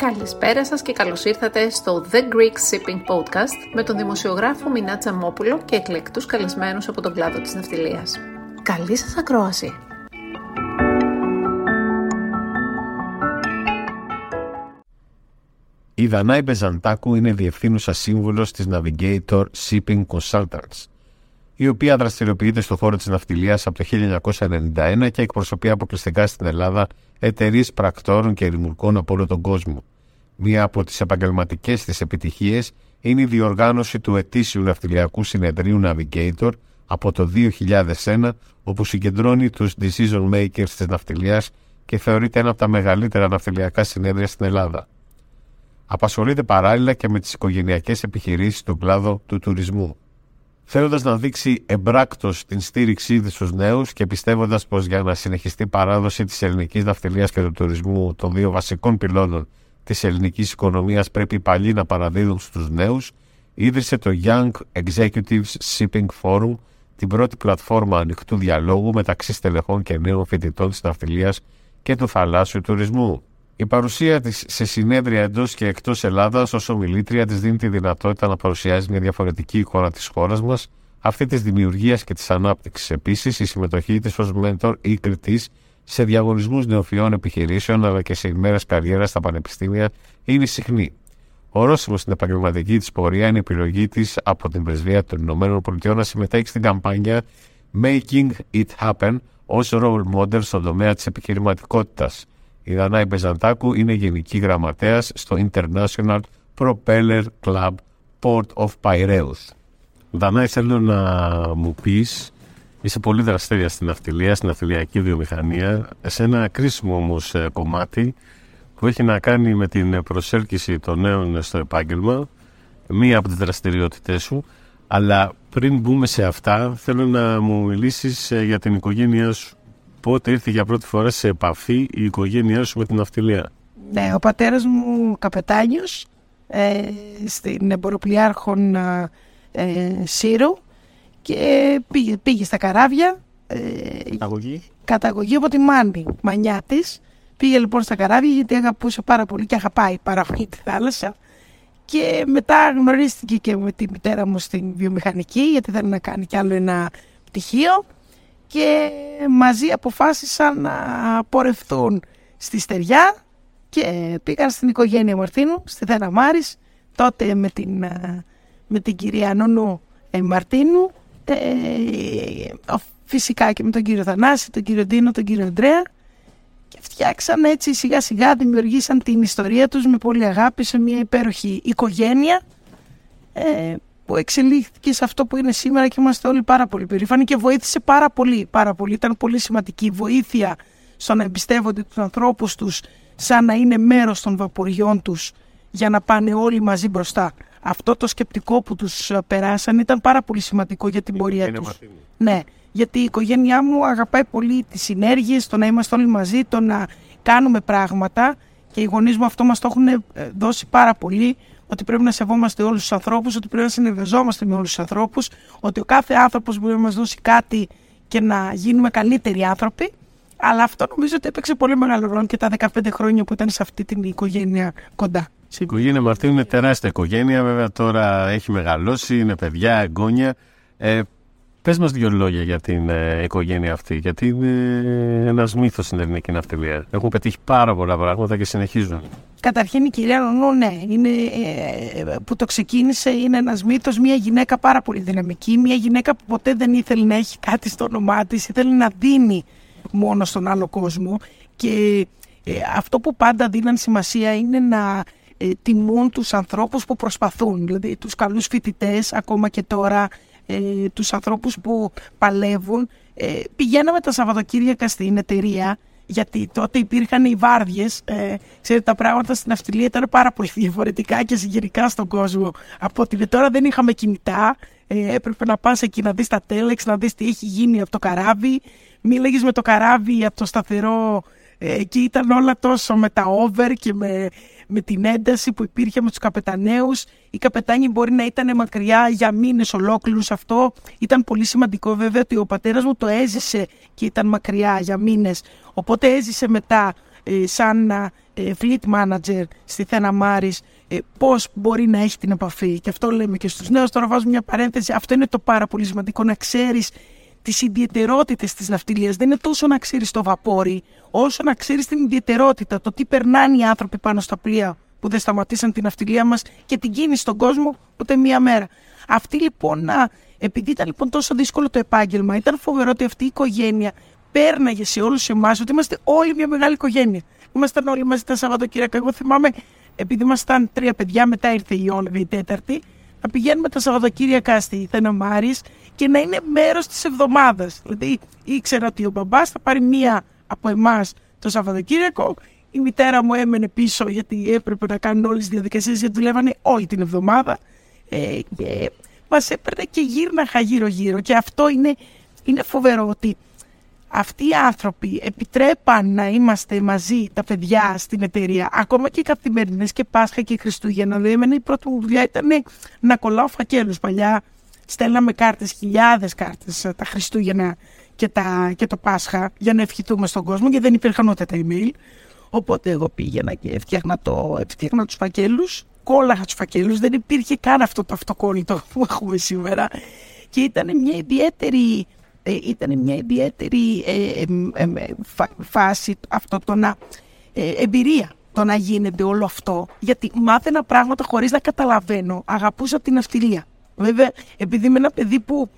Καλησπέρα σας και καλώς ήρθατε στο The Greek Shipping Podcast με τον δημοσιογράφο Μινά Τσαμόπουλο και εκλεκτούς καλεσμένους από τον κλάδο της ναυτιλίας. Καλή σας ακρόαση! Η Δανάη Μπεζαντάκου είναι διευθύνουσα σύμβουλος της Navigator Shipping Consultants, η οποία δραστηριοποιείται στο χώρο της ναυτιλίας από το 1991 και εκπροσωπεί αποκλειστικά στην Ελλάδα εταιρείε πρακτόρων και ρημουρκών από όλο τον κόσμο. Μία από τις επαγγελματικές της επιτυχίες είναι η διοργάνωση του ετήσιου ναυτιλιακού συνεδρίου Navigator από το 2001, όπου συγκεντρώνει τους decision makers της ναυτιλίας και θεωρείται ένα από τα μεγαλύτερα ναυτιλιακά συνέδρια στην Ελλάδα. Απασχολείται παράλληλα και με τις οικογενειακές επιχειρήσεις στον κλάδο του τουρισμού. Θέλοντας να δείξει εμπράκτος την στήριξή της στους νέους και πιστεύοντας πως για να συνεχιστεί η παράδοση της ελληνικής ναυτιλίας και του τουρισμού των δύο βασικών πυλώνων της ελληνικής οικονομίας πρέπει οι παλιοί να παραδίδουν στους νέους, ίδρυσε το Young Executives Shipping Forum, την πρώτη πλατφόρμα ανοιχτού διαλόγου μεταξύ στελεχών και νέων φοιτητών της ναυτιλίας και του θαλάσσιου τουρισμού. Η παρουσία της σε συνέδρια εντός και εκτός Ελλάδας ως ομιλήτρια της δίνει τη δυνατότητα να παρουσιάζει μια διαφορετική εικόνα της χώρας μας, αυτή της δημιουργίας και της ανάπτυξης. Επίσης, η συμμετοχή της ως μέντορ ή κριτής σε διαγωνισμούς νεοφυών επιχειρήσεων αλλά και σε ημέρες καριέρας στα πανεπιστήμια είναι συχνή. Ορόσημος στην επαγγελματική της πορεία είναι η επιλογή της από την Πρεσβεία των Ηνωμένων Πολιτειών να συμμετέχει στην καμπάνια Making It Happen ως role model στον τομέα της επιχειρηματικότητας. Η Δανάη Μπεζαντάκου είναι γενική γραμματέας στο International Propeller Club Port of Piraeus. Δανάη, θέλω να μου πεις, είσαι πολύ δραστήρια στην ναυτιλία, στην ναυτιλιακή βιομηχανία, σε ένα κρίσιμο όμως ε, κομμάτι που έχει να κάνει με την προσέλκυση των νέων στο επάγγελμα, μία από τις δραστηριότητές σου, αλλά πριν μπούμε σε αυτά, θέλω να μου μιλήσεις ε, για την οικογένειά σου πότε ήρθε για πρώτη φορά σε επαφή η οικογένειά σου με την ναυτιλία; Ναι, ο πατέρας μου καπετάνιος ε, στην εμποροπλιάρχον ε, ε, Σύρου και πήγε, πήγε στα καράβια. Ε, καταγωγή. Καταγωγή από τη Μάνη, μανιά της. Πήγε λοιπόν στα καράβια γιατί αγαπούσε πάρα πολύ και αγαπάει πάρα πολύ τη θάλασσα. Και μετά γνωρίστηκε και με τη μητέρα μου στην βιομηχανική γιατί θέλει να κάνει κι άλλο ένα πτυχίο και μαζί αποφάσισαν να πορευθούν στη Στεριά και πήγαν στην οικογένεια Μαρτίνου, στη Θένα Μάρης, τότε με την, με την κυρία Νονού ε, Μαρτίνου, ε, φυσικά και με τον κύριο Θανάση, τον κύριο Ντίνο, τον κύριο Αντρέα και φτιάξαν έτσι σιγά σιγά, δημιουργήσαν την ιστορία τους με πολύ αγάπη σε μια υπέροχη οικογένεια. Ε, που εξελίχθηκε σε αυτό που είναι σήμερα και είμαστε όλοι πάρα πολύ περήφανοι και βοήθησε πάρα πολύ, πάρα πολύ. Ήταν πολύ σημαντική βοήθεια στο να εμπιστεύονται τους ανθρώπους τους σαν να είναι μέρος των βαποριών τους για να πάνε όλοι μαζί μπροστά. Αυτό το σκεπτικό που τους περάσαν ήταν πάρα πολύ σημαντικό για την πορεία τους. Ναι, γιατί η οικογένειά μου αγαπάει πολύ τις συνέργειες, το να είμαστε όλοι μαζί, το να κάνουμε πράγματα και οι γονείς μου αυτό μας το έχουν ε, δώσει πάρα πολύ ότι πρέπει να σεβόμαστε όλους τους ανθρώπους, ότι πρέπει να συνεργαζόμαστε με όλους τους ανθρώπους, ότι ο κάθε άνθρωπος μπορεί να μας δώσει κάτι και να γίνουμε καλύτεροι άνθρωποι. Αλλά αυτό νομίζω ότι έπαιξε πολύ μεγάλο ρόλο και τα 15 χρόνια που ήταν σε αυτή την οικογένεια κοντά. Η οικογένεια Μαρτίνου είναι τεράστια οικογένεια, βέβαια τώρα έχει μεγαλώσει, είναι παιδιά, εγγόνια. Ε, Πες μας δύο λόγια για την ε, οικογένεια αυτή, γιατί είναι ένας μύθος στην ελληνική ναυτιλία. Έχουν πετύχει πάρα πολλά πράγματα και συνεχίζουν. Καταρχήν η κυρία Ρονό, ναι, είναι, ε, που το ξεκίνησε, είναι ένας μύθος, μια γυναίκα πάρα πολύ δυναμική, μια γυναίκα που ποτέ δεν ήθελε να έχει κάτι στο όνομά της, ήθελε να δίνει μόνο στον άλλο κόσμο. Και ε, αυτό που πάντα δίναν σημασία είναι να ε, τιμούν τους ανθρώπους που προσπαθούν, δηλαδή τους καλούς φοιτητές, ακόμα και τώρα ε, τους ανθρώπους που παλεύουν. Ε, πηγαίναμε τα Σαββατοκύριακα στην εταιρεία γιατί τότε υπήρχαν οι βάρδιες. Ε, ξέρετε, τα πράγματα στην αυτιλία ήταν πάρα πολύ διαφορετικά και συγγενικά στον κόσμο. Από ότι τώρα δεν είχαμε κινητά, ε, έπρεπε να πας εκεί να δεις τα τέλεξ, να δεις τι έχει γίνει από το καράβι. Μίλαγες με το καράβι από το σταθερό ε, εκεί ήταν όλα τόσο με τα over και με, με την ένταση που υπήρχε με τους καπεταναίους. Οι καπετάνοι μπορεί να ήταν μακριά για μήνες ολόκληρους αυτό. Ήταν πολύ σημαντικό βέβαια ότι ο πατέρας μου το έζησε και ήταν μακριά για μήνες. Οπότε έζησε μετά ε, σαν ε, fleet manager στη Θένα Μάρης ε, πώς μπορεί να έχει την επαφή και αυτό λέμε και στους νέους τώρα βάζουμε μια παρένθεση αυτό είναι το πάρα πολύ σημαντικό να ξέρεις τις ιδιαιτερότητες της ναυτιλίας δεν είναι τόσο να ξέρεις το βαπόρι όσο να ξέρεις την ιδιαιτερότητα το τι περνάνε οι άνθρωποι πάνω στα πλοία που δεν σταματήσαν την ναυτιλία μας και την κίνηση στον κόσμο ούτε μία μέρα. Αυτή λοιπόν, επειδή ήταν λοιπόν τόσο δύσκολο το επάγγελμα, ήταν φοβερό ότι αυτή η οικογένεια πέρναγε σε όλους εμάς ότι είμαστε όλοι μια μεγάλη οικογένεια. Ήμασταν όλοι μαζί τα Σαββατοκύριακα. Εγώ θυμάμαι, επειδή ήμασταν τρία παιδιά, μετά ήρθε η Όλγα η τέταρτη, να πηγαίνουμε τα Σαββατοκύριακα στη Θενομάρη και να είναι μέρος της εβδομάδας. Δηλαδή, ήξερα ότι ο μπαμπάς θα πάρει μία από εμάς το Σαββατοκύριακο. Η μητέρα μου έμενε πίσω γιατί έπρεπε να κάνουν όλες τις διαδικασίες γιατί δουλεύανε όλη την εβδομάδα. Ε, και μας έπαιρνε και γύρναχα γύρω-γύρω. Και αυτό είναι, είναι φοβερό ότι αυτοί οι άνθρωποι επιτρέπαν να είμαστε μαζί τα παιδιά στην εταιρεία, ακόμα και οι καθημερινές και Πάσχα και Χριστούγεννα. Δηλαδή, εμένα η πρώτη μου δουλειά ήταν να κολλάω φακέλους. Παλιά στέλναμε κάρτες, χιλιάδες κάρτες ε, τα Χριστούγεννα και, τα, και το Πάσχα για να ευχηθούμε στον κόσμο και δεν υπήρχαν ούτε τα email. Οπότε εγώ πήγαινα και έφτιαχνα, το, έφτιαχνα τους φακέλους, κόλλαγα τους φακέλους, δεν υπήρχε καν αυτό το αυτοκόλλητο που έχουμε σήμερα. Και ήταν μια ιδιαίτερη ε, ήταν μια ιδιαίτερη ε, ε, φάση αυτό το να εμπειρία το να γίνεται όλο αυτό. Γιατί μάθαινα πράγματα χωρίς να καταλαβαίνω. Αγαπούσα την αυτιλία. Βέβαια επειδή είμαι ένα παιδί που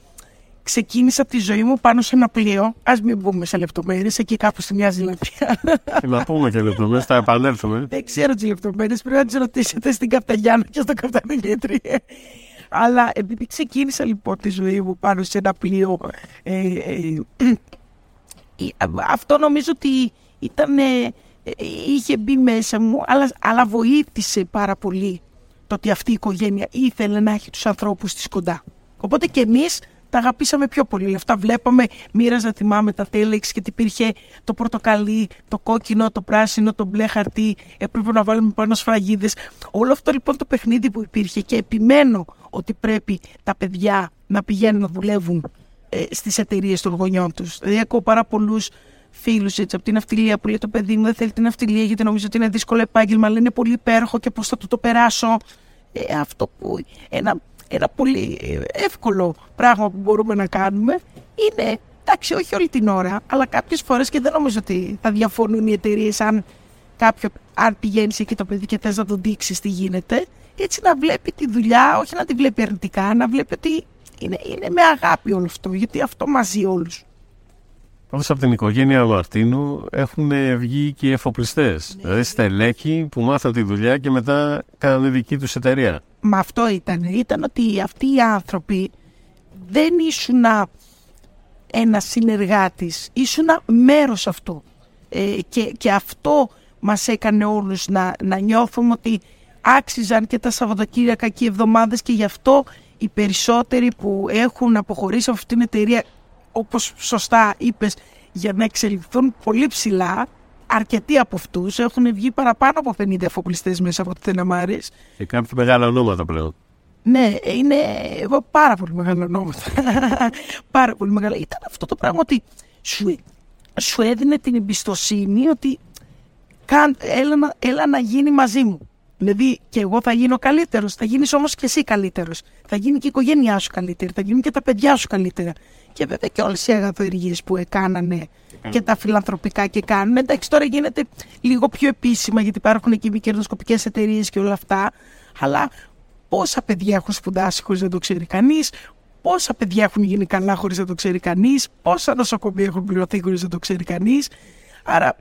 ξεκίνησα τη ζωή μου πάνω σε ένα πλοίο. Α μην μπούμε σε λεπτομέρειες, εκεί κάπου στη μια Ζηλαπία. Να πούμε και λεπτομέρειες, θα επανέλθουμε. Δεν ξέρω τις λεπτομέρειες, πρέπει να τις ρωτήσετε στην Καπταγιάννα και στον Καπτανογέτρη. Αλλά επειδή ξεκίνησα λοιπόν τη ζωή μου πάνω σε ένα πλοίο, ε, ε, ε, αυτό νομίζω ότι ήταν, είχε μπει μέσα μου, αλλά, αλλά βοήθησε πάρα πολύ το ότι αυτή η οικογένεια ήθελε να έχει τους ανθρώπους της κοντά. Οπότε και εμείς τα αγαπήσαμε πιο πολύ. Αυτά βλέπαμε, μοίραζα, θυμάμαι τα τέλεξ και υπήρχε το πορτοκαλί, το κόκκινο, το πράσινο, το μπλε χαρτί. Έπρεπε να βάλουμε πάνω σφραγίδες. Όλο αυτό λοιπόν το παιχνίδι που υπήρχε και επιμένω ότι πρέπει τα παιδιά να πηγαίνουν να δουλεύουν ε, στις εταιρείες των γονιών τους. Δηλαδή, ακούω πάρα πολλούς φίλους από την αυτιλία που λέει το παιδί μου δεν θέλει την αυτιλία γιατί νομίζω ότι είναι δύσκολο επάγγελμα, αλλά είναι πολύ υπέροχο και πώς θα του το περάσω. Ε, αυτό που ένα ένα πολύ εύκολο πράγμα που μπορούμε να κάνουμε είναι, εντάξει όχι όλη την ώρα, αλλά κάποιες φορές και δεν νομίζω ότι θα διαφωνούν οι εταιρείες αν κάποιο, αν πηγαίνεις εκεί το παιδί και θες να τον δείξεις τι γίνεται, έτσι να βλέπει τη δουλειά, όχι να τη βλέπει αρνητικά, να βλέπει ότι είναι, είναι με αγάπη όλο αυτό, γιατί αυτό μαζί όλους. Όπω από την οικογένεια Μαρτίνου έχουν βγει και οι εφοπλιστές. Ναι. Δηλαδή στελέχοι που μάθαν τη δουλειά και μετά κάνανε δική τους εταιρεία. Μα αυτό ήταν. Ήταν ότι αυτοί οι άνθρωποι δεν ήσουν ένα συνεργάτης, ήσουν μέρος αυτού. Ε, και, και αυτό μας έκανε όλους να, να νιώθουμε ότι άξιζαν και τα Σαββατοκύριακα και οι εβδομάδες και γι' αυτό οι περισσότεροι που έχουν αποχωρήσει από αυτήν την εταιρεία όπως σωστά είπες, για να εξελιχθούν πολύ ψηλά, αρκετοί από αυτούς έχουν βγει παραπάνω από 50 εφοπλιστές μέσα από τη Θενεμάρη. Και κάποια μεγάλα ονόματα πλέον. Ναι, είναι πάρα πολύ μεγάλα ονόματα. πάρα πολύ μεγάλα. Ήταν αυτό το πράγμα ότι σου, σου έδινε την εμπιστοσύνη ότι κάν, έλα, έλα να γίνει μαζί μου. Δηλαδή και εγώ θα γίνω καλύτερος, θα γίνεις όμως και εσύ καλύτερος. Θα γίνει και η οικογένειά σου καλύτερη, θα γίνουν και τα παιδιά σου καλύτερα. Και βέβαια και όλες οι αγαθοεργίες που έκανανε και τα φιλανθρωπικά και κάνουν. Εντάξει, τώρα γίνεται λίγο πιο επίσημα γιατί υπάρχουν και οι κερδοσκοπικές εταιρείες και όλα αυτά. Αλλά πόσα παιδιά έχουν σπουδάσει χωρίς να το ξέρει κανείς, πόσα παιδιά έχουν γίνει καλά χωρίς να το ξέρει κανείς, πόσα νοσοκομεία έχουν πληρωθεί χωρίς να το ξέρει κανείς; Άρα ε,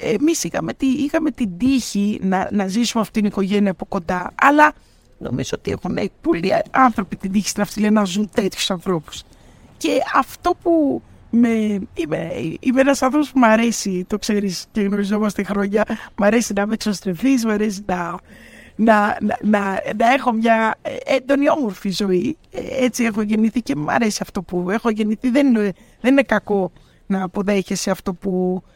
εμείς είχαμε, είχαμε την τύχη να, να ζήσουμε αυτήν την οικογένεια από κοντά, αλλά νομίζω ότι έχουν πολλοί άνθρωποι την τύχη στην αυτιλία να ζουν τέτοιους ανθρώπους. Και αυτό που με, είμαι, είμαι ένας άνθρωπος που μου αρέσει, το ξέρεις και γνωριζόμαστε χρόνια, μου αρέσει να είμαι εξωστρεφής, μου αρέσει να, να, να, να, να, έχω μια έντονη όμορφη ζωή. Ε, έτσι έχω γεννηθεί και μου αρέσει αυτό που έχω γεννηθεί. Δεν είναι, δεν είναι κακό να αποδέχεσαι αυτό που ε,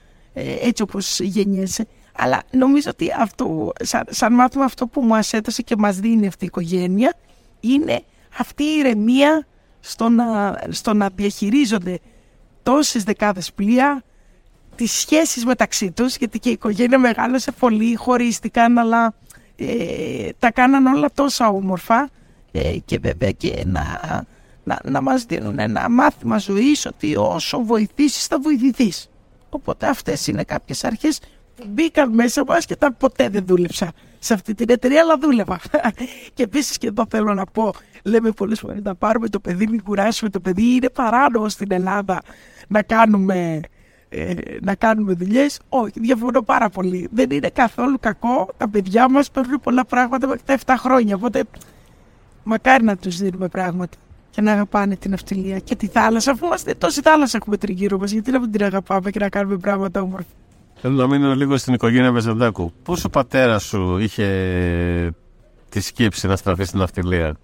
έτσι όπως γεννιέσαι. Αλλά νομίζω ότι αυτό, σαν, σαν μάθημα αυτό που μας έδωσε και μας δίνει αυτή η οικογένεια είναι αυτή η ηρεμία στο να, στο να διαχειρίζονται τόσες δεκάδες πλοία τις σχέσεις μεταξύ τους, γιατί και η οικογένεια μεγάλωσε πολύ, χωρίστηκαν, αλλά ε, τα κάναν όλα τόσα όμορφα ε, και βέβαια και να, να, να μας δίνουν ένα μάθημα ζωής ότι όσο βοηθήσεις θα βοηθηθείς. Οπότε αυτές είναι κάποιες αρχές που μπήκαν μέσα μας και τα ποτέ δεν δούλεψα σε αυτή την εταιρεία, αλλά δούλευα. και επίσης και εδώ θέλω να πω, λέμε πολλές φορές να πάρουμε το παιδί, μην κουράσουμε το παιδί. Είναι παράνομο στην Ελλάδα να κάνουμε ε, να κάνουμε δουλειές. Όχι, διαφωνώ πάρα πολύ. Δεν είναι καθόλου κακό. Τα παιδιά μας παίρνουν πολλά πράγματα μέχρι τα 7 χρόνια. Οπότε μακάρι να τους δίνουμε πράγματα και να αγαπάνε την αυτιλία και τη θάλασσα. Αφού είμαστε τόση θάλασσα έχουμε τριγύρω μας, γιατί να μην την αγαπάμε και να κάνουμε πράγματα όμορφα; Θέλω να μείνω λίγο στην οικογένεια Βεζεντάκου. Πώς ο πατέρας σου είχε τη σκέψη να στραφεί στην αυτιλία;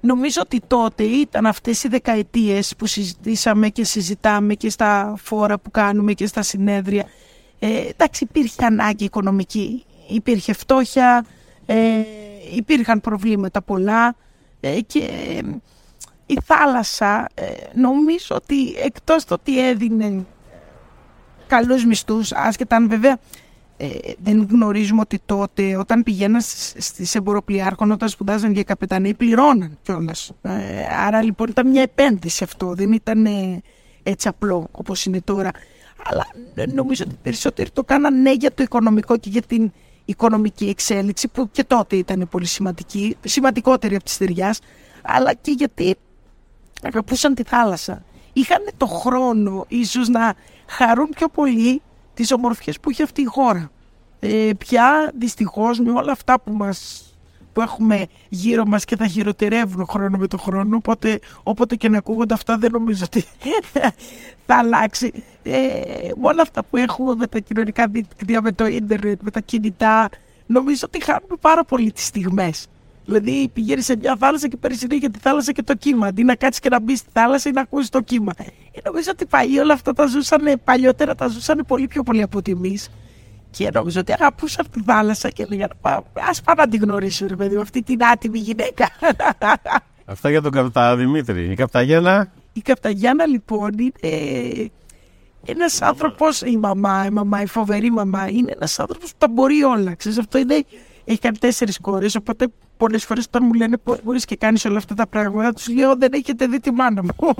Νομίζω ότι τότε ήταν αυτές οι δεκαετίες που συζητήσαμε και συζητάμε και στα φόρα που κάνουμε και στα συνέδρια. Ε, εντάξει, υπήρχε ανάγκη οικονομική, υπήρχε φτώχεια, ε, υπήρχαν προβλήματα πολλά ε, και η θάλασσα ε, νομίζω ότι εκτός το ότι έδινε καλούς μισθούς, άσχετα αν βέβαια ε, δεν γνωρίζουμε ότι τότε όταν πηγαίναν στις εμποροπλιάρχων όταν σπουδάζαν για καπετανοί πληρώναν κιόλας. Ε, άρα λοιπόν ήταν μια επένδυση αυτό, δεν ήταν ε, έτσι απλό όπως είναι τώρα. Αλλά νομίζω ότι περισσότεροι το κάναν ναι για το οικονομικό και για την οικονομική εξέλιξη που και τότε ήταν πολύ σημαντική, σημαντικότερη από τη στεριά, αλλά και γιατί αγαπούσαν τη θάλασσα. Είχαν το χρόνο ίσως να χαρούν πιο πολύ τις ομορφιές που έχει αυτή η χώρα. Ε, πια δυστυχώς με όλα αυτά που μας που έχουμε γύρω μας και θα χειροτερεύουν χρόνο με το χρόνο οπότε όποτε και να ακούγονται αυτά δεν νομίζω ότι θα αλλάξει ε, με όλα αυτά που έχουμε με τα κοινωνικά δίκτυα, με το ίντερνετ, με τα κινητά νομίζω ότι χάνουμε πάρα πολύ τις στιγμές Δηλαδή πηγαίνεις σε μια θάλασσα και παίρνεις συνέχεια τη θάλασσα και το κύμα. Αντί να κάτσεις και να μπεις στη θάλασσα ή να ακούσεις το κύμα. Ε, νομίζω ότι παλιοί όλα αυτά τα ζούσαν παλιότερα, τα ζούσαν πολύ πιο πολύ από ότι εμείς. Και νομίζω ότι αγαπούσαν τη θάλασσα και λέγανε Α πάμε να την γνωρίσουν, ρε παιδί, αυτή την άτιμη γυναίκα. Αυτά για τον Καπτά Δημήτρη. Η Καπταγιάννα. Η Καπταγιάννα λοιπόν είναι ένας άνθρωπος, η μαμά, η μαμά, η φοβερή μαμά, είναι ένας άνθρωπος που τα μπορεί όλα. Ξέρεις, αυτό είναι έχει κάνει τέσσερις κόρες. Οπότε πολλές φορές όταν μου λένε πώς μπορείς και κάνεις όλα αυτά τα πράγματα, τους λέω δεν έχετε δει τη μάνα μου.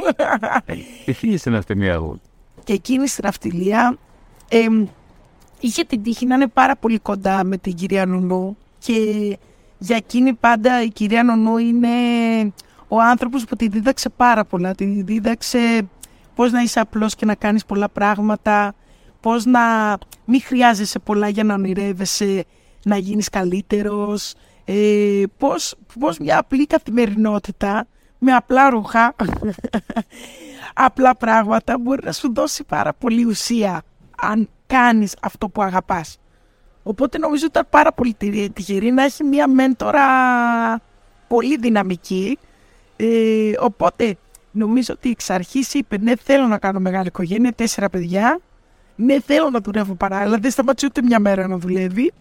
Εσύ στην αυτιλία Και εκείνη στην αυτιλία ε, είχε την τύχη να είναι πάρα πολύ κοντά με την κυρία Νουνού και για εκείνη πάντα η κυρία Νουνού είναι ο άνθρωπος που τη δίδαξε πάρα πολλά. Τη δίδαξε πώς να είσαι απλός και να κάνεις πολλά πράγματα, πώς να μην χρειάζεσαι πολλά για να ονειρεύεσαι, να γίνεις καλύτερος, ε, πώς, πώς μια απλή καθημερινότητα με απλά ρούχα, απλά πράγματα μπορεί να σου δώσει πάρα πολύ ουσία αν κάνεις αυτό που αγαπάς. Οπότε νομίζω ότι ήταν πάρα πολύ τυχερή να έχει μια μέντορα πολύ δυναμική. Ε, οπότε νομίζω ότι εξ αρχής είπε ναι θέλω να κάνω μεγάλη οικογένεια, τέσσερα παιδιά. Ναι θέλω να δουλεύω παράλληλα, δεν σταματήσει ούτε μια μέρα να δουλεύει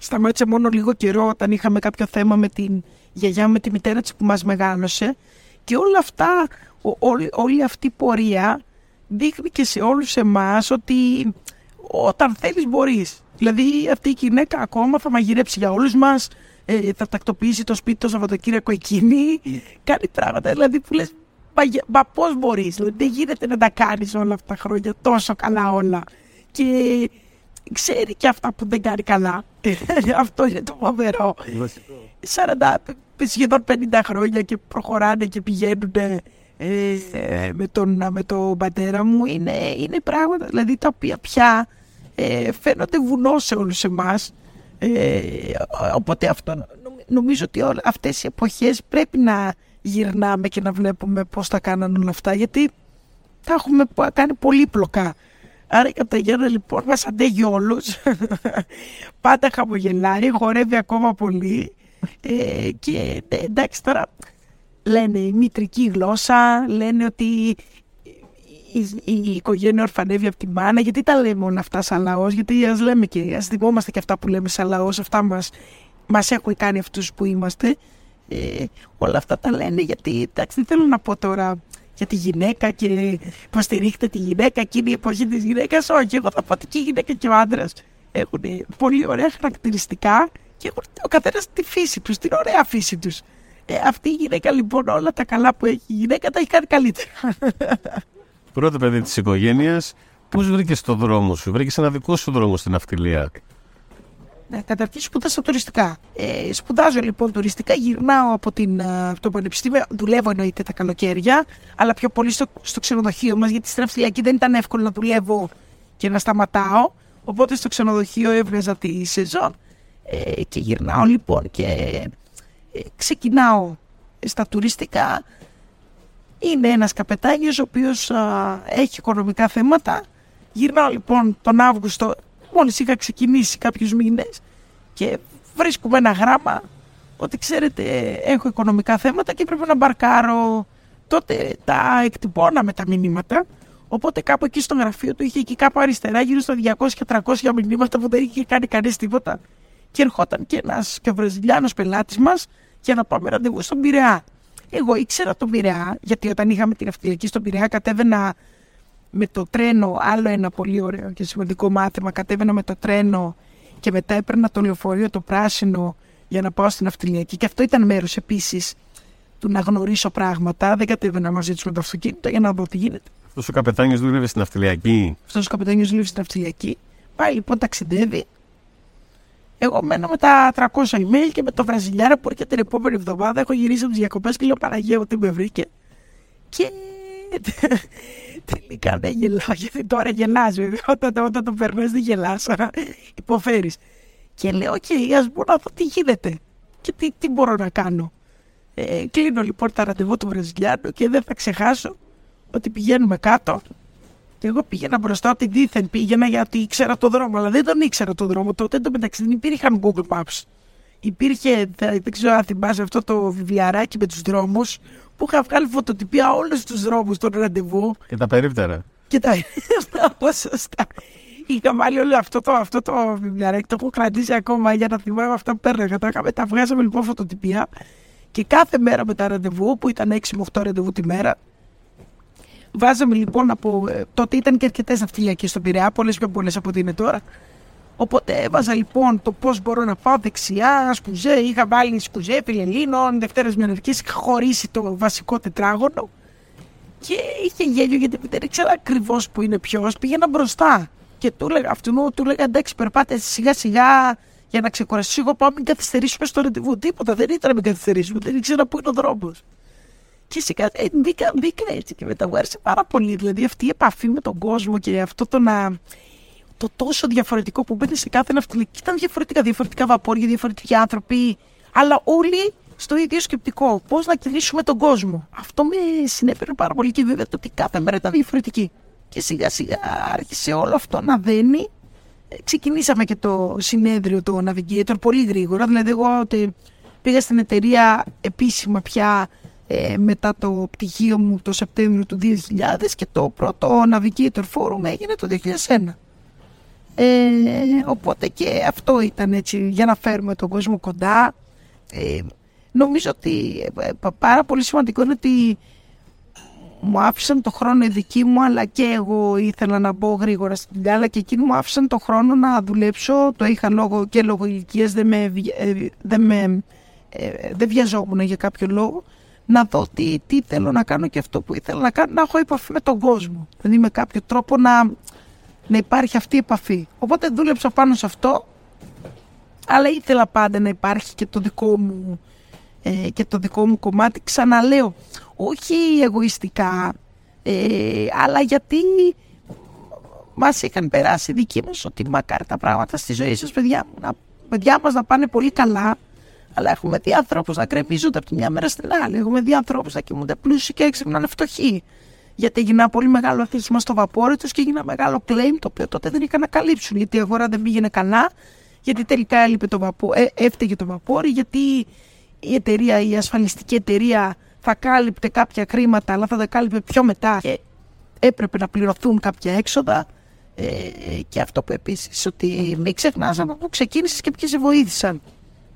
σταμάτησε μόνο λίγο καιρό όταν είχαμε κάποιο θέμα με την γιαγιά με τη μητέρα της που μας μεγάλωσε και όλα αυτά, όλη, όλη αυτή η πορεία δείχνει και σε όλους εμάς ότι όταν θέλεις μπορείς. Δηλαδή αυτή η γυναίκα ακόμα θα μαγειρέψει για όλους μας, ε, θα τακτοποιήσει το σπίτι το Σαββατοκύριακο εκείνη, κάνει πράγματα δηλαδή που λες Μα, μα πώς μπορείς, δηλαδή, δεν γίνεται να τα κάνεις όλα αυτά τα χρόνια τόσο καλά όλα. Και ξέρει και αυτά που δεν κάνει καλά. Αυτό είναι το φοβερό. 40, σχεδόν 50 χρόνια και προχωράνε και πηγαίνουν ε, με, τον, με τον πατέρα μου. Είναι, είναι πράγματα δηλαδή τα οποία πια ε, φαίνονται βουνό σε όλους εμάς. Ε, οπότε αυτό νομίζω ότι όλα αυτές οι εποχές πρέπει να γυρνάμε και να βλέπουμε πώς τα κάνανε όλα αυτά γιατί τα έχουμε κάνει πολύπλοκα Άρα η Καπταγιάννα λοιπόν μας αντέχει όλους. Πάντα χαμογελάει, χορεύει ακόμα πολύ. Ε, και ε, εντάξει τώρα λένε η μητρική γλώσσα, λένε ότι η, η, οικογένεια ορφανεύει από τη μάνα. Γιατί τα λέμε όλα αυτά σαν λαός, γιατί ας λέμε και ας θυμόμαστε και αυτά που λέμε σαν λαός, αυτά μας μας έχουν κάνει αυτούς που είμαστε. Ε, όλα αυτά τα λένε γιατί εντάξει δεν θέλω να πω τώρα για τη γυναίκα και υποστηρίχτε τη γυναίκα, εκείνη η εποχή της γυναίκας. Όχι, εγώ θα πω ότι και η γυναίκα και ο άντρας έχουν πολύ ωραία χαρακτηριστικά και έχουν ο καθένας τη φύση τους, την ωραία φύση τους. Ε, αυτή η γυναίκα λοιπόν όλα τα καλά που έχει η γυναίκα τα έχει κάνει καλύτερα. Πρώτο παιδί της οικογένειας, πώς βρήκες το δρόμο σου, βρήκες ένα δικό σου δρόμο στην αυτιλία; Ναι, καταρχήν σπούδασα τουριστικά. Ε, σπουδάζω λοιπόν τουριστικά, γυρνάω από, την, από το Πανεπιστήμιο. Δουλεύω εννοείται τα καλοκαίρια, αλλά πιο πολύ στο, στο ξενοδοχείο μας, γιατί στην Αυστριακή δεν ήταν εύκολο να δουλεύω και να σταματάω. Οπότε στο ξενοδοχείο έβγαζα τη σεζόν ε, και γυρνάω λοιπόν και ε, ξεκινάω στα τουριστικά. Είναι ένας καπετάνιος ο οποίος έχει οικονομικά θέματα. Γυρνάω λοιπόν τον Αύγουστο, μόλις είχα ξεκινήσει κάποιους μήνες και βρίσκουμε ένα γράμμα ότι ξέρετε έχω οικονομικά θέματα και πρέπει να μπαρκάρω. Τότε τα εκτυπώναμε τα μηνύματα. Οπότε κάπου εκεί στο γραφείο του είχε εκεί κάπου αριστερά γύρω στα 200-300 μηνύματα που δεν είχε κάνει κανείς τίποτα. Και ερχόταν και ένας και Βραζιλιάνος πελάτης μας για να πάμε ραντεβού στον Πειραιά. Εγώ ήξερα τον Πειραιά, γιατί όταν είχαμε την αυτιλιακή στον Πειραιά κατέβαινα με το τρένο, άλλο ένα πολύ ωραίο και σημαντικό μάθημα. Κατέβαινα με το τρένο και μετά έπαιρνα το λεωφορείο το πράσινο για να πάω στην αυτιλιακή. Και αυτό ήταν μέρος επίσης του να γνωρίσω πράγματα. Δεν κατέβαινα μαζί τους με το αυτοκίνητο για να δω τι γίνεται. Αυτός ο καπετάνιος δούλευε στην αυτιλιακή. Αυτός ο καπετάνιος δούλευε στη ναυτιλιακή. Πάει λοιπόν, ταξιδεύει. Εγώ μένω με τα 300 email και με το Βραζιλιάρα που έρχεται την επόμενη εβδομάδα. Έχω γυρίσει από τις διακοπές και λέω Παναγία ότι με βρήκε. Και τελικά δεν γελάω γιατί τώρα γελάς βέβαια. Όταν, όταν το περνάς δεν γελάς, υποφέρεις. Και λέω, ok, okay, ας μπορώ να δω τι γίνεται και τι, τι μπορώ να κάνω. Ε, κλείνω λοιπόν τα ραντεβού του Βραζιλιάνου και δεν θα ξεχάσω ότι πηγαίνουμε κάτω. Και εγώ πήγαινα μπροστά ότι δίθεν πήγαινα γιατί ήξερα το δρόμο, αλλά δεν τον ήξερα το δρόμο. Τότε το μεταξύ δεν υπήρχαν Google Maps. Υπήρχε, δεν ξέρω αν θυμάσαι αυτό το βιβλιαράκι με τους δρόμους που είχα βγάλει φωτοτυπία όλους τους δρόμους των ραντεβού. Και τα περίπτερα. Και τα περίπτερα. σωστά. Είχα βάλει όλο αυτό το, αυτό το βιβλιαράκι, το έχω κρατήσει ακόμα για να θυμάμαι αυτά που παίρναγα. Τα, τα βγάζαμε λοιπόν φωτοτυπία. Και κάθε μέρα με τα ραντεβού, που ήταν 6 με 8 ραντεβού τη μέρα, Βάζαμε λοιπόν από. Ε, τότε ήταν και αρκετές ναυτιλιακές στον Πειραιά, πολλές πιο πολλές από ό,τι είναι τώρα. Οπότε έβαζα λοιπόν το πώς μπορώ να πάω δεξιά, σκουζέ. Είχα βάλει σκουζέ, φιλελίνων, Δευτέρε Μιανερική. Είχα χωρίσει το βασικό τετράγωνο. Και είχε γέλιο γιατί δεν ήξερα ακριβώς που είναι ποιος. Πήγαινα μπροστά. Και του έλεγα αυτού, του έλεγα εντάξει, περπάτε σιγά σιγά για να ξεκουραστεί. Εγώ πάω, μην καθυστερήσουμε στο ρεντεβού. Τίποτα, δεν ήταν να μην καθυστερήσουμε. Δεν ήξερα πού είναι ο δρόμος. Και σιγά ε, μπήκα, μπήκα έτσι και μετά μου άρεσε πάρα πολύ. Δηλαδή αυτή η επαφή με τον κόσμο και αυτό το να. Το τόσο διαφορετικό που μπαίνει σε κάθε ναυτιλιακή. Ήταν διαφορετικά, διαφορετικά βαπόρια, διαφορετικοί άνθρωποι. Αλλά όλοι στο ίδιο σκεπτικό. Πώς να κερδίσουμε τον κόσμο. Αυτό με συνέφερε πάρα πολύ και βέβαια το ότι κάθε μέρα ήταν διαφορετική. Και σιγά σιγά άρχισε όλο αυτό να δένει. Ε, ξεκινήσαμε και το συνέδριο του Navigator πολύ γρήγορα. Δηλαδή, εγώ πήγα στην εταιρεία επίσημα πια ε, μετά το πτυχίο μου το Σεπτέμβριο του 2000 και το πρώτο Navigator Forum έγινε το 2001. Ε, οπότε και αυτό ήταν έτσι για να φέρουμε τον κόσμο κοντά. Ε, νομίζω ότι ε, πάρα πολύ σημαντικό είναι ότι μου άφησαν το χρόνο οι δικοί μου αλλά και εγώ ήθελα να μπω γρήγορα στην δουλειά αλλά και εκείνοι μου άφησαν το χρόνο να δουλέψω το είχα λόγο και λόγω ηλικίας δεν, με, δεν, με, δεν βιαζόμουν για κάποιο λόγο να δω τι, τι θέλω να κάνω και αυτό που ήθελα να κάνω, να έχω επαφή με τον κόσμο. Δηλαδή με κάποιο τρόπο να, να υπάρχει αυτή η επαφή. Οπότε δούλεψα πάνω σε αυτό, αλλά ήθελα πάντα να υπάρχει και το δικό μου, ε, και το δικό μου κομμάτι. Ξαναλέω, όχι εγωιστικά, ε, αλλά γιατί μας είχαν περάσει δικοί μας ότι μακάρι τα πράγματα στη ζωή σας, παιδιά, να, παιδιά μας να πάνε πολύ καλά, αλλά έχουμε δει ανθρώπου να κρεμίζονται από τη μια μέρα στην άλλη. Έχουμε δει ανθρώπου να κοιμούνται πλούσιοι και έξυπνα να είναι φτωχοί. Γιατί έγινα πολύ μεγάλο αθλητισμό στο βαπόρι τους και έγινα μεγάλο claim το οποίο τότε δεν είχαν να καλύψουν. Γιατί η αγορά δεν πήγαινε καλά, γιατί τελικά έλειπε το βαπό, ε, έφταιγε το βαπόρι, γιατί η εταιρεία, η ασφαλιστική εταιρεία θα κάλυπτε κάποια χρήματα, αλλά θα τα κάλυπτε πιο μετά και έπρεπε να πληρωθούν κάποια έξοδα. Ε, και αυτό που επίσης, ότι μην ξεχνά από πού ξεκίνησες και ποιοι σε βοήθησαν.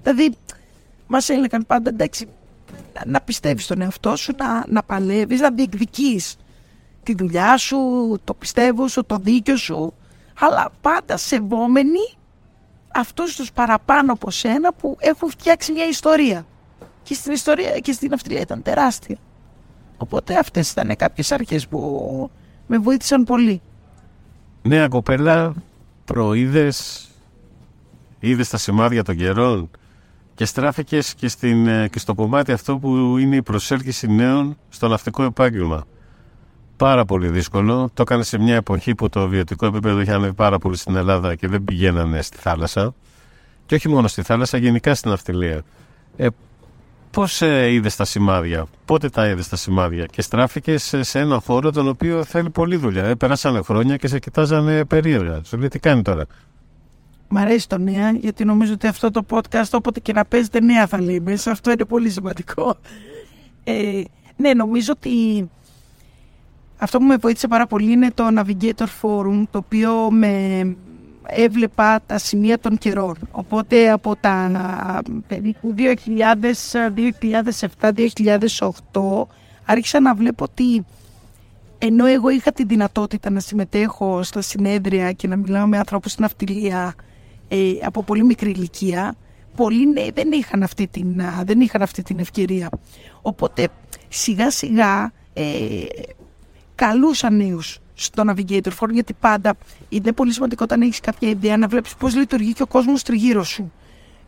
Δηλαδή, Μας έλεγαν πάντα εντάξει, να, να πιστεύεις στον εαυτό σου, να, να παλεύεις, να διεκδικείς τη δουλειά σου, το πιστεύω σου, το δίκιο σου, αλλά πάντα σεβόμενοι αυτούς τους παραπάνω από σένα που έχουν φτιάξει μια ιστορία. Και στην ιστορία και στην Αυστρία ήταν τεράστια. Οπότε αυτές ήταν κάποιες αρχές που με βοήθησαν πολύ. Νέα κοπέλα, προείδες, είδες τα σημάδια των καιρών και στράφηκες και, στην, ε, και στο κομμάτι αυτό που είναι η προσέλκυση νέων στο ναυτικό επάγγελμα. Πάρα πολύ δύσκολο. Το έκανε σε μια εποχή που το βιωτικό επίπεδο είχε ανέβει πάρα πολύ στην Ελλάδα και δεν πηγαίνανε στη θάλασσα. Και όχι μόνο στη θάλασσα, γενικά στην αυτιλία. Ε, Πώς ε, είδες τα σημάδια, πότε τα είδες τα σημάδια; Και στράφηκες σε, σε ένα χώρο τον οποίο θέλει πολλή δουλειά. Ε, περάσανε χρόνια και σε κοιτάζανε περίεργα. Σου λέει τι κάνει τώρα; Μ' αρέσει το νέα, γιατί νομίζω ότι αυτό το podcast όποτε και να παίζετε νέα θα λέει μέσα. Αυτό είναι πολύ σημαντικό. Ε, ναι, νομίζω ότι αυτό που με βοήθησε πάρα πολύ είναι το Navigator Forum, το οποίο με έβλεπα τα σημεία των καιρών. Οπότε από τα περίπου 2007-2008 άρχισα να βλέπω ότι ενώ εγώ είχα τη δυνατότητα να συμμετέχω στα συνέδρια και να μιλάω με ανθρώπους στην αυτιλία ε, από πολύ μικρή ηλικία, πολλοί νέοι δεν είχαν αυτή την, δεν είχαν αυτή την ευκαιρία. Οπότε σιγά σιγά ε, καλούσαν νέους στο Navigator Forum γιατί πάντα είναι πολύ σημαντικό όταν έχεις κάποια ιδέα να βλέπεις πώς λειτουργεί και ο κόσμος τριγύρω σου.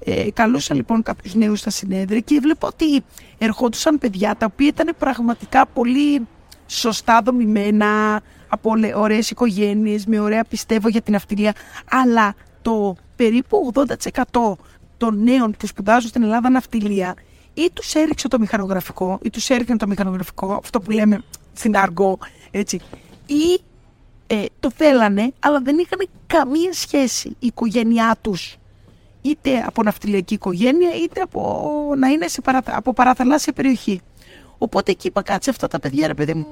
Ε, καλούσα λοιπόν κάποιους νέους στα συνέδρια και βλέπω ότι ερχόντουσαν παιδιά τα οποία ήταν πραγματικά πολύ σωστά δομημένα από ωραίες οικογένειες, με ωραία πιστεύω για την αυτιλία. Αλλά το περίπου 80% των νέων που σπουδάζουν στην Ελλάδα ναυτιλία ή τους έριξε το μηχανογραφικό, ή τους έριξε το μηχανογραφικό, αυτό που λέμε στην αργό, έτσι, ή ε, το θέλανε, αλλά δεν είχαν καμία σχέση η οικογένειά τους είτε από ναυτιλιακή οικογένεια, είτε από να είναι σε παρα, από παραθαλάσσια περιοχή. Οπότε εκεί είπα κάτσε αυτά τα παιδιά, ρε παιδί μου.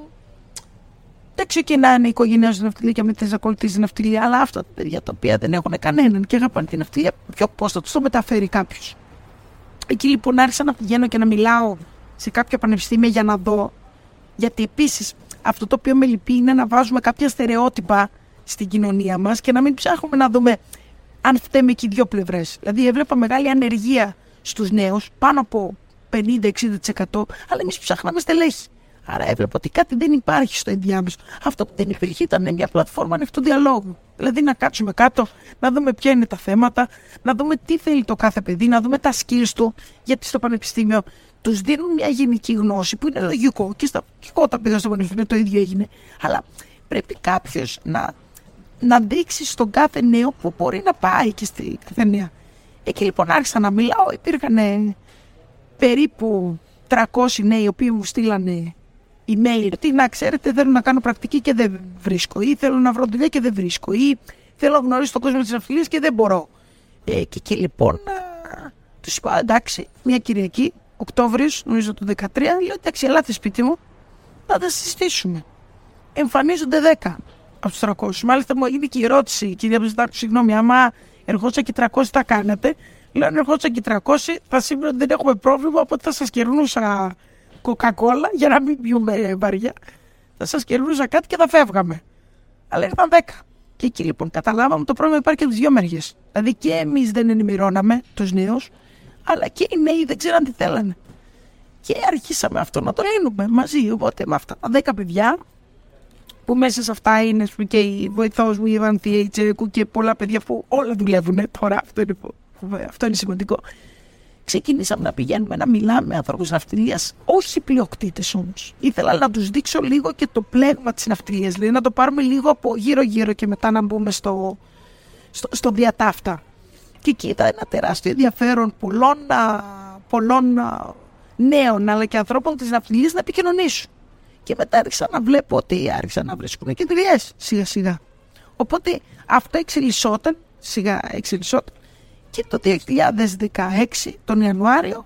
Δεν ξέρω και να είναι η οικογένειά σου ναυτιλία και μην θες να ακολουθήσεις ναυτιλία, αλλά αυτά τα παιδιά τα οποία δεν έχουν κανέναν και αγαπάνε την ναυτιλία, ποιο πώς θα τους το μεταφέρει κάποιος. Εκεί λοιπόν άρχισα να πηγαίνω και να μιλάω σε κάποια πανεπιστήμια για να δω. Γιατί επίσης αυτό το οποίο με λυπεί είναι να βάζουμε κάποια στερεότυπα στην κοινωνία μας και να μην ψάχνουμε να δούμε αν φταίμε και οι δύο πλευρές. Δηλαδή έβλεπα μεγάλη ανεργία στους νέους, πάνω από 50-60%, αλλά εμείς ψάχναμε στελέχη. Άρα έβλεπα ότι κάτι δεν υπάρχει στο ενδιάμεσο. Αυτό που δεν υπήρχε ήταν μια πλατφόρμα ανοιχτού διαλόγου. Δηλαδή να κάτσουμε κάτω, να δούμε ποια είναι τα θέματα, να δούμε τι θέλει το κάθε παιδί, να δούμε τα skills του. Γιατί στο πανεπιστήμιο τους δίνουν μια γενική γνώση που είναι λογικό και, στα, και εγώ όταν πήγα στο πανεπιστήμιο το ίδιο έγινε. Αλλά πρέπει κάποιος να, να δείξει στον κάθε νέο που μπορεί να πάει και στη καθενία. Εκεί λοιπόν άρχισα να μιλάω. Υπήρχαν περίπου 300 νέοι οι οποίοι μου στείλανε email ότι να ξέρετε θέλω να κάνω πρακτική και δεν βρίσκω ή θέλω να βρω δουλειά και δεν βρίσκω ή θέλω να γνωρίσω τον κόσμο της αφιλίας και δεν μπορώ. Ε, και εκεί λοιπόν τους είπα εντάξει μια Κυριακή Οκτώβριος, νομίζω το 2013, λέω εντάξει, ελάτε σπίτι μου, θα τα συζητήσουμε. Εμφανίζονται 10 από τους 300. Μάλιστα μου έγινε και η ερώτηση, κυρία Πρεσβητάκου, συγγνώμη, άμα ερχόντουσαν και 300 τα κάνετε. Λέω αν ερχόντουσαν και 300, θα σήμερα δεν έχουμε πρόβλημα, οπότε θα σας κερνούσα κοκακόλα για να μην πιούμε βαριά. Θα σας κερνούσα κάτι και θα φεύγαμε. Αλλά ήρθαν 10. Και εκεί λοιπόν καταλάβαμε το πρόβλημα υπάρχει και από τις δύο μεριές. Δηλαδή και εμείς δεν ενημερώναμε τους νέους, αλλά και οι νέοι δεν ξέραν τι θέλανε. Και αρχίσαμε αυτό να το λύνουμε μαζί. Οπότε με αυτά τα δέκα παιδιά, που μέσα σε αυτά είναι και η βοηθός μου, η Βανθία, η και πολλά παιδιά που όλα δουλεύουν τώρα. Αυτό είναι, αυτό είναι σημαντικό. Ξεκίνησαμε να πηγαίνουμε να μιλάμε με ανθρώπους ναυτιλίας, όχι πλειοκτήτες όμως. Ήθελα να τους δείξω λίγο και το πλέγμα της ναυτιλίας, δηλαδή να το πάρουμε λίγο από γύρω-γύρω και μετά να μπούμε στο, στο, στο διατάφτα. Και εκεί ήταν ένα τεράστιο ενδιαφέρον πολλών, πολλών νέων αλλά και ανθρώπων της ναυτιλίας να επικοινωνήσουν. Και μετά άρχισα να βλέπω ότι άρχισαν να βρίσκουν και δουλειέ σιγά σιγά. Οπότε αυτό εξελισσόταν, σιγά εξελισσόταν και το 2016 τον Ιανουάριο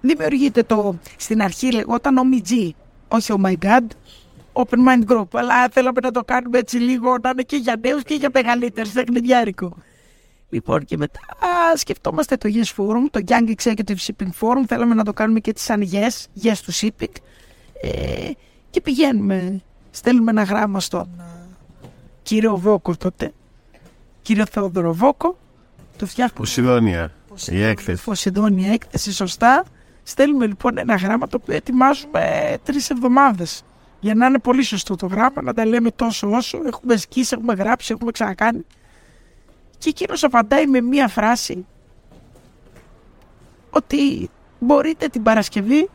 δημιουργείται το, στην αρχή λεγόταν OMG, όχι Oh My God, Open Mind Group, αλλά θέλαμε να το κάνουμε έτσι λίγο να είναι και για νέους και για μεγαλύτερους, παιχνιδιάρικο. Λοιπόν, και μετά σκεφτόμαστε το Yes Forum, το Young Executive Shipping Forum. Θέλαμε να το κάνουμε και τι σαν Yes, Yes του Shipping. Ε, και πηγαίνουμε, στέλνουμε ένα γράμμα στον κύριο Βόκο τότε, κύριο Θεόδωρο Βόκο. Το φτιάχνουμε. Ποσειδόνια. Η έκθεση. Ποσειδόνια έκθεση, σωστά. Στέλνουμε λοιπόν ένα γράμμα το οποίο ετοιμάζουμε τρεις εβδομάδες. Για να είναι πολύ σωστό το γράμμα, να τα λέμε τόσο όσο έχουμε σκίσει, έχουμε γράψει, έχουμε ξανακάνει. Και εκείνος απαντάει με μία φράση ότι μπορείτε την Παρασκευή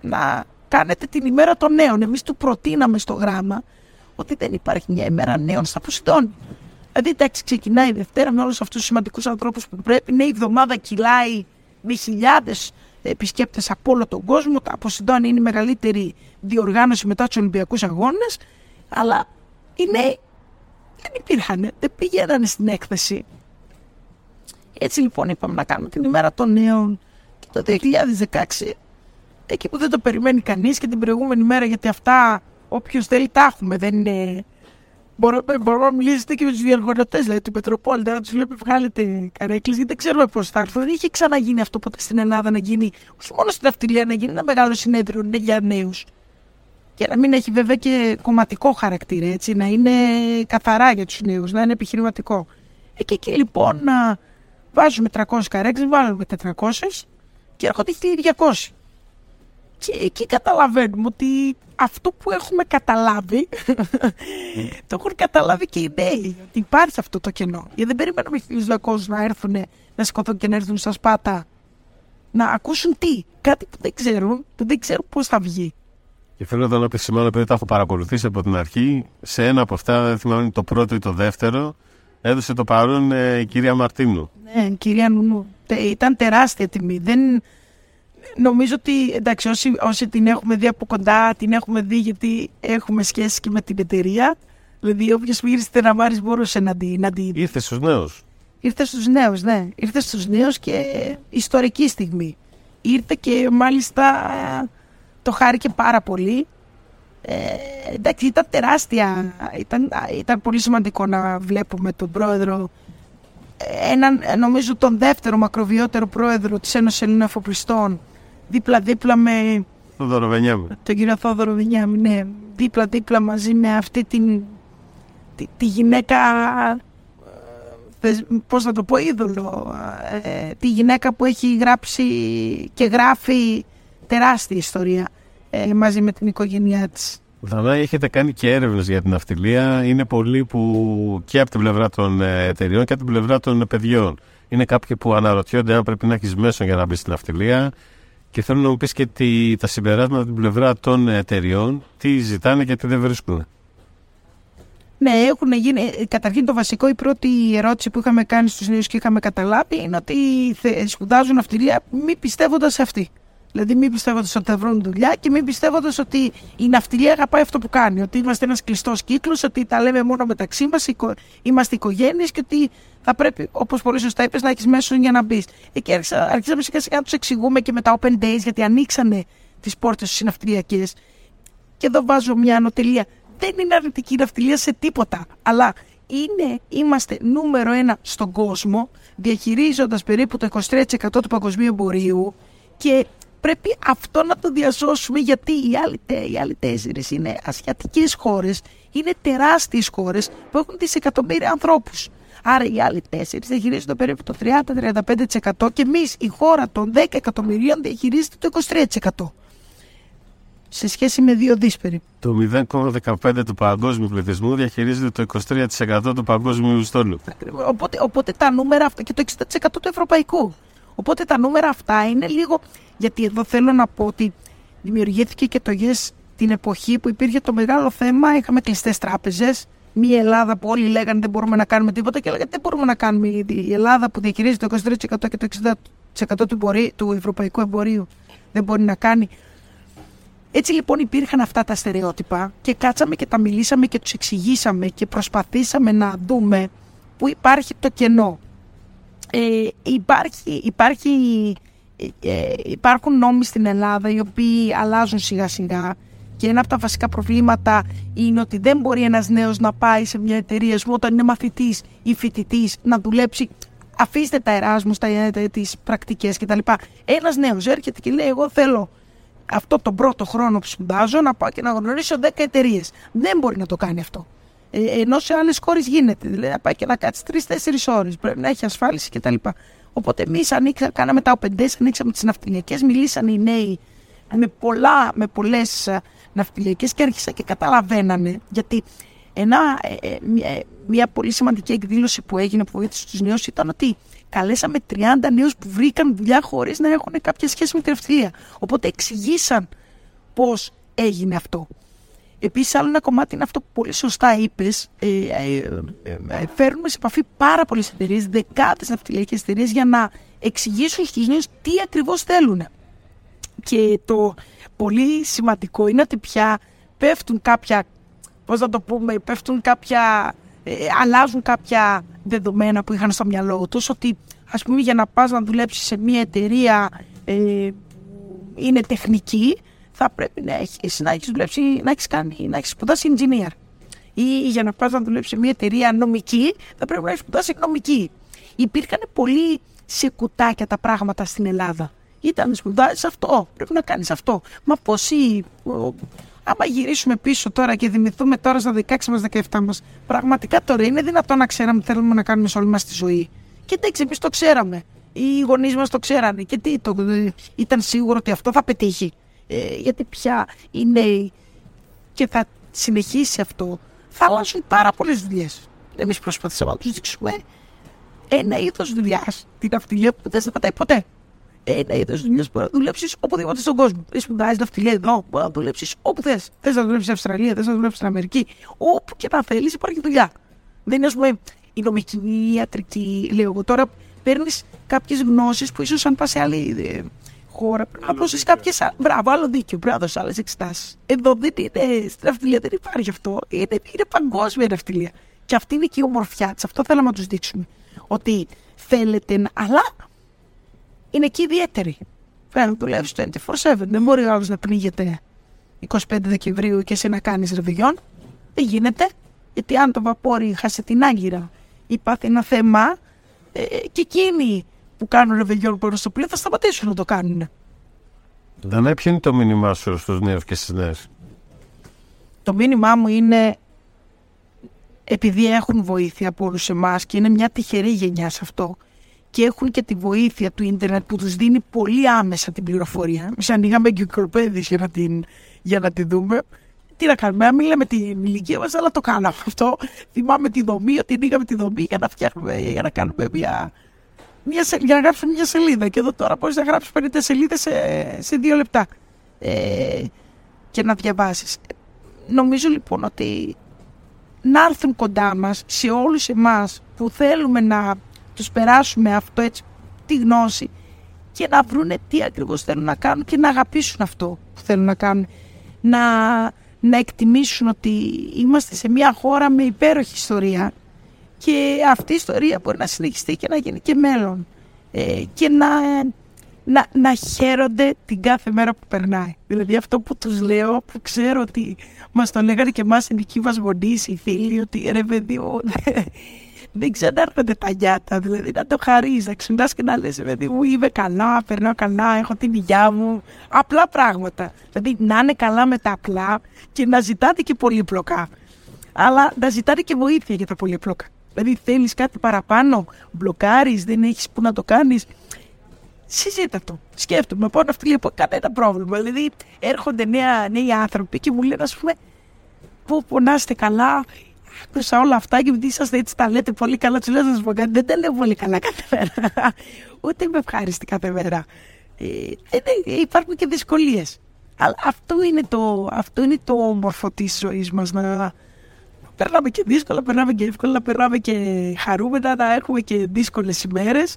να κάνετε την ημέρα των νέων. Εμείς του προτείναμε στο γράμμα ότι δεν υπάρχει μια ημέρα νέων στα Ποσειδόνια. Δηλαδή, εντάξει, ξεκινάει η Δευτέρα με όλους αυτούς τους σημαντικούς ανθρώπους που πρέπει. Ναι, η εβδομάδα κυλάει με χιλιάδες επισκέπτες από όλο τον κόσμο. Τα Ποσειδόνια είναι η μεγαλύτερη διοργάνωση μετά τους Ολυμπιακούς Αγώνες. Αλλά οι νέοι δεν υπήρχαν, δεν πήγαιναν στην έκθεση. Έτσι λοιπόν είπαμε να κάνουμε την ημέρα των νέων και το 2016 εκεί που δεν το περιμένει κανείς και την προηγούμενη μέρα γιατί αυτά όποιος θέλει τα έχουμε δεν είναι Μπορούμε, μπορούμε να μιλήσετε και με τους διοργανωτές, δηλαδή του Πετροπόλη, να τους βλέπει βγάλετε καρέκλε, γιατί δεν ξέρουμε πώς θα έρθουν. Δεν είχε ξαναγίνει αυτό ποτέ στην Ελλάδα να γίνει, όχι μόνο στην αυτιλία, να γίνει ένα μεγάλο συνέδριο ναι, για νέους. Και να μην έχει βέβαια και κομματικό χαρακτήρα, έτσι, να είναι καθαρά για τους νέους, να είναι επιχειρηματικό. Ε, και εκεί λοιπόν να βάζουμε 300 καρέκλες, βάλουμε 400 και έρχονται 1200. Και εκεί καταλαβαίνουμε ότι αυτό που έχουμε καταλάβει, το έχουν καταλάβει και οι νέοι, ότι υπάρχει αυτό το κενό. Γιατί δεν περιμένουμε χιλιούς λακούς να έρθουν, να σηκωθούν και να έρθουν στα σπάτα, να ακούσουν τι, κάτι που δεν ξέρουν, που δεν ξέρουν πώς θα βγει. Και θέλω εδώ να επισημάνω, επειδή τα έχω παρακολουθήσει από την αρχή, σε ένα από αυτά, δεν θυμάμαι το πρώτο ή το δεύτερο, έδωσε το παρόν ε, η κυρία Μαρτίνου. Ναι, κυρία Νουνού. Ήταν τεράστια τιμή. Δεν, νομίζω ότι εντάξει, όσοι, όσοι την έχουμε δει από κοντά, την έχουμε δει γιατί έχουμε σχέση και με την εταιρεία. Δηλαδή, όποιος γύρισε να μάρει μπορούσε να την. Να την... Ήρθε στους νέους. Ήρθε στους νέους, ναι. Ήρθε στους νέους και ιστορική στιγμή. Ήρθε και μάλιστα το χάρηκε πάρα πολύ. Ε, εντάξει, ήταν τεράστια. Ήταν, ήταν πολύ σημαντικό να βλέπουμε τον πρόεδρο έναν, νομίζω τον δεύτερο μακροβιότερο πρόεδρο της Ένωσης Ελλήνων Εφοπλιστών δίπλα-δίπλα με... Θόδωρο Βενιάμι. Τον κύριο Θόδωρο Βενιάμι, ναι. Δίπλα-δίπλα μαζί με αυτή την, τη, τη γυναίκα, ε, πώς να το πω, είδωλο. Ε, τη γυναίκα που έχει γράψει και γράφει τεράστια ιστορία ε, μαζί με την οικογένειά της. Δανάη, έχετε κάνει και έρευνες για την αυτιλία. Είναι πολλοί που και από την πλευρά των εταιριών και από την πλευρά των παιδιών. Είναι κάποιοι που αναρωτιόνται αν πρέπει να έχεις μέσο για να μπεις στην αυτιλία. Και θέλω να μου πεις και τι, τα συμπεράσματα από την πλευρά των εταιριών, τι ζητάνε και τι δεν βρίσκουν. Ναι, έχουν γίνει. Καταρχήν, το βασικό, η πρώτη ερώτηση που είχαμε κάνει στους νέους και είχαμε καταλάβει είναι ότι σπουδάζουν αυτιλία μη πιστεύοντας σε αυτή. Δηλαδή, μην πιστεύοντας ότι θα βρουν δουλειά και μην πιστεύοντας ότι η ναυτιλία αγαπάει αυτό που κάνει. Ότι είμαστε ένας κλειστός κύκλος, ότι τα λέμε μόνο μεταξύ μας, είμαστε οικογένειες και ότι θα πρέπει, όπως πολύ σωστά είπες, να έχεις μέσο για να μπεις. Εκεί αρχίσαμε σιγά σιγά να τους εξηγούμε και με τα open days, γιατί ανοίξανε τις πόρτες του ναυτιλιακές. Και εδώ βάζω μια ανωτελεία. Δεν είναι αρνητική ναυτιλία σε τίποτα. Αλλά είναι, είμαστε νούμερο ένα στον κόσμο, διαχειρίζοντας περίπου το 23% του παγκοσμίου εμπορίου και πρέπει αυτό να το διασώσουμε γιατί οι άλλοι, οι άλλοι τέσσερις είναι ασιατικές χώρες, είναι τεράστιες χώρες που έχουν δισεκατομμύρια ανθρώπους. Άρα οι άλλοι τέσσερις διαχειρίζονται περίπου το 30-35% και εμείς, η χώρα των 10 εκατομμυρίων, διαχειρίζεται το 23%. Σε σχέση με δύο δις περίπου. Το 0,15 του παγκόσμιου πληθυσμού διαχειρίζεται το 23% του παγκόσμιου στόλου. Οπότε, οπότε τα νούμερα αυτά και το 60% του ευρωπαϊκού. Οπότε τα νούμερα αυτά είναι λίγο. Γιατί εδώ θέλω να πω ότι δημιουργήθηκε και το ΓΕΣ την εποχή που υπήρχε το μεγάλο θέμα. Είχαμε κλειστές τράπεζες. Μία Ελλάδα που όλοι λέγανε δεν μπορούμε να κάνουμε τίποτα και λέγανε δεν μπορούμε να κάνουμε. Η Ελλάδα που διαχειρίζεται το 23% και το 60% του, του ευρωπαϊκού εμπορίου δεν μπορεί να κάνει. Έτσι λοιπόν υπήρχαν αυτά τα στερεότυπα και κάτσαμε και τα μιλήσαμε και τους εξηγήσαμε και προσπαθήσαμε να δούμε που υπάρχει το κενό. Ε, υπάρχει, υπάρχει, ε, υπάρχουν νόμοι στην Ελλάδα οι οποίοι αλλάζουν σιγά σιγά και ένα από τα βασικά προβλήματα είναι ότι δεν μπορεί ένας νέος να πάει σε μια εταιρεία μου όταν είναι μαθητής ή φοιτητής να δουλέψει αφήστε τα εράσμους, τις πρακτικές κτλ. Ένας νέος έρχεται και λέει: Εγώ θέλω αυτό τον πρώτο χρόνο που σπουδάζω να πάω και να γνωρίσω 10 εταιρείες. Δεν μπορεί να το κάνει αυτό. Ε, ενώ σε άλλες χώρες γίνεται. Δηλαδή να πάει και να κάτσει 3-4 ώρες. Πρέπει να έχει ασφάλιση κτλ. Οπότε εμείς κάναμε τα οπεντέ, ανοίξαμε τις ναυτιλιακές, μιλήσαν οι νέοι με, πολλά, με πολλές ε, ναυτιλιακές και άρχισαν και καταλαβαίνανε γιατί ένα, ε, ε, μια, μια πολύ σημαντική εκδήλωση που έγινε που βοήθησε τους νέους ήταν ότι καλέσαμε 30 νέους που βρήκαν δουλειά χωρίς να έχουν κάποια σχέση με την ευθεία. Οπότε εξηγήσαν πώς έγινε αυτό. Επίσης άλλο ένα κομμάτι είναι αυτό που πολύ σωστά είπες. Ε, ε, φέρνουμε σε επαφή πάρα πολλές εταιρείες, δεκάδες ναυτιλιακές εταιρείες για να εξηγήσουν στους νέους τι ακριβώς θέλουν. Και το πολύ σημαντικό είναι ότι πια πέφτουν κάποια, πώς να το πούμε, πέφτουν κάποια, ε, αλλάζουν κάποια δεδομένα που είχαν στο μυαλό τους, ότι ας πούμε για να πας να δουλέψεις σε μια εταιρεία ε, είναι τεχνική, θα πρέπει να έχεις, να έχεις δουλέψει, να έχεις κάνει, να έχεις σπουδάσει engineer. Ή για να πας να δουλέψεις σε μια εταιρεία νομική, θα πρέπει να έχεις σπουδάσει νομική. Υπήρχαν πολύ σε κουτάκια τα πράγματα στην Ελλάδα. Ήταν σπουδάζει αυτό. Πρέπει να κάνεις αυτό. Μα πόσοι. Άμα γυρίσουμε πίσω τώρα και δημηθούμε τώρα στα 16 μας, 17 μας, πραγματικά τώρα είναι δυνατόν να ξέραμε τι θέλουμε να κάνουμε σε όλη μας τη ζωή. Και εντάξει, εμείς το ξέραμε. Οι γονείς μας το ξέρανε. Και τι, το, ήταν σίγουρο ότι αυτό θα πετύχει. Ε, γιατί πια είναι και θα συνεχίσει αυτό. Θα αλλάξουν πάρα πολλές δουλειές. Εμείς προσπαθήσαμε να τους δείξουμε ένα είδος δουλειάς, την αυτιλία που δεν σταματάει ποτέ ένα είδος δουλειάς μπορεί να δουλέψεις οπουδήποτε στον κόσμο. Δεν σπουδάζει ναυτιλία εδώ, μπορεί να δουλέψεις όπου θες. Θες να δουλέψεις στην Αυστραλία, θες να δουλέψεις στην Αμερική. Όπου και να θέλεις υπάρχει δουλειά. Δεν είναι, ας πούμε, η νομική, η ιατρική. Λέω εγώ τώρα παίρνεις κάποιες γνώσεις που ίσως αν πας σε άλλη ε, χώρα πρέπει να δώσει κάποιες. Μπράβο, άλλο δίκιο. Πρέπει να δώσει άλλες εξετάσεις. Εδώ δεν είναι. Στην ναυτιλία δεν υπάρχει αυτό. Είναι, είναι παγκόσμια ναυτιλία. Και αυτή είναι και η ομορφιά της. Αυτό θέλαμε να τους δείξουμε. Ότι θέλετε να. Αλλά είναι και ιδιαίτερη. Πρέπει να δουλεύει 24-7. Δεν μπορεί ο άλλος να πνίγεται 25 Δεκεμβρίου και εσύ να κάνει ρεβιγιόν. Δεν γίνεται. Γιατί αν το βαπόρι χάσει την άγκυρα ή πάθει ένα θέμα, ε, και εκείνοι που κάνουν ρεβιγιόν πάνω στο πλοίο θα σταματήσουν να το κάνουν. Δεν ποιο είναι το μήνυμά σου στου νέους και στις νέες; Το μήνυμά μου είναι επειδή έχουν βοήθεια από όλους εμάς και είναι μια τυχερή γενιά σε αυτό και έχουν και τη βοήθεια του ίντερνετ που τους δίνει πολύ άμεσα την πληροφορία. Εμείς ανοίγαμε εγκυκλοπαίδειες για να την, για να τη δούμε. Τι να κάνουμε, μην λέμε την ηλικία μας, αλλά το κάναμε αυτό. Θυμάμαι τη δομή, ότι ανοίγαμε τη δομή για να φτιάχνουμε, για να κάνουμε μια, μια, για να γράψουμε μια σελίδα. Και εδώ τώρα μπορείς να γράψεις 50 σελίδες σε, σε δύο λεπτά ε, και να διαβάσεις. Νομίζω λοιπόν ότι να έρθουν κοντά μας σε όλους εμάς που θέλουμε να τους περάσουμε αυτό έτσι, τη γνώση και να βρούνε τι ακριβώς θέλουν να κάνουν και να αγαπήσουν αυτό που θέλουν να κάνουν. Να, να εκτιμήσουν ότι είμαστε σε μια χώρα με υπέροχη ιστορία και αυτή η ιστορία μπορεί να συνεχιστεί και να γίνει και μέλλον ε, και να, να, να χαίρονται την κάθε μέρα που περνάει. Δηλαδή αυτό που τους λέω, που ξέρω ότι μας το λέγανε και εμάς οι δικοί μας γονείς, οι φίλοι, ότι ρε παιδί μου, δεν ξανάρχονται τα νιάτα. Δηλαδή να το χαρίζει, να ξυπνάς και να λες: Παιδί μου, είμαι καλά, περνάω καλά, έχω την υγειά μου. Απλά πράγματα. Δηλαδή να είναι καλά με τα απλά και να ζητάτε και πολύπλοκα. Αλλά να ζητάτε και βοήθεια για τα πολύπλοκα. Δηλαδή θέλεις κάτι παραπάνω, μπλοκάρεις, δεν έχεις που να το κάνεις. Συζήτα το. Σκέφτομαι. Πάω να φτύλει από κανένα πρόβλημα. Δηλαδή έρχονται νέα, νέοι άνθρωποι και μου λένε, ας πούμε, που πονάστε καλά, άκουσα όλα αυτά και επειδή είσαστε έτσι τα λέτε πολύ καλά, τους λέω να σας πω κάτι. Δεν τα λέω πολύ καλά κάθε μέρα. Ούτε είμαι ευχάριστη κάθε μέρα. Ε, ε, υπάρχουν και δυσκολίες. Αλλά αυτό είναι το, αυτό είναι το όμορφο της ζωής μας. Να περνάμε και δύσκολα, περνάμε και εύκολα, περνάμε και χαρούμενα, να έχουμε και δύσκολες ημέρες.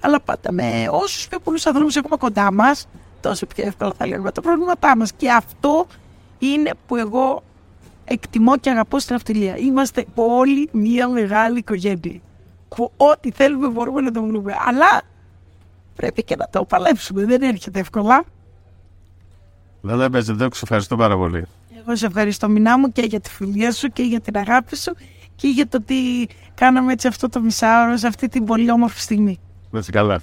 Αλλά πάντα με όσους πιο πολλούς ανθρώπους έχουμε κοντά μας, τόσο πιο εύκολα θα λύνουμε τα προβλήματά μας. Και αυτό είναι που εγώ εκτιμώ και αγαπώ στην αυτιλία. Είμαστε όλοι μια μεγάλη οικογένεια. Που ό,τι θέλουμε μπορούμε να το βρούμε. Αλλά πρέπει και να το παλέψουμε. Δεν έρχεται εύκολα. Δεν έπαιζε, δεν ευχαριστώ πάρα πολύ. Εγώ σε ευχαριστώ μηνά μου και για τη φιλία σου και για την αγάπη σου και για το ότι κάναμε έτσι αυτό το μισάωρο σε αυτή την πολύ όμορφη στιγμή. Να είσαι καλά.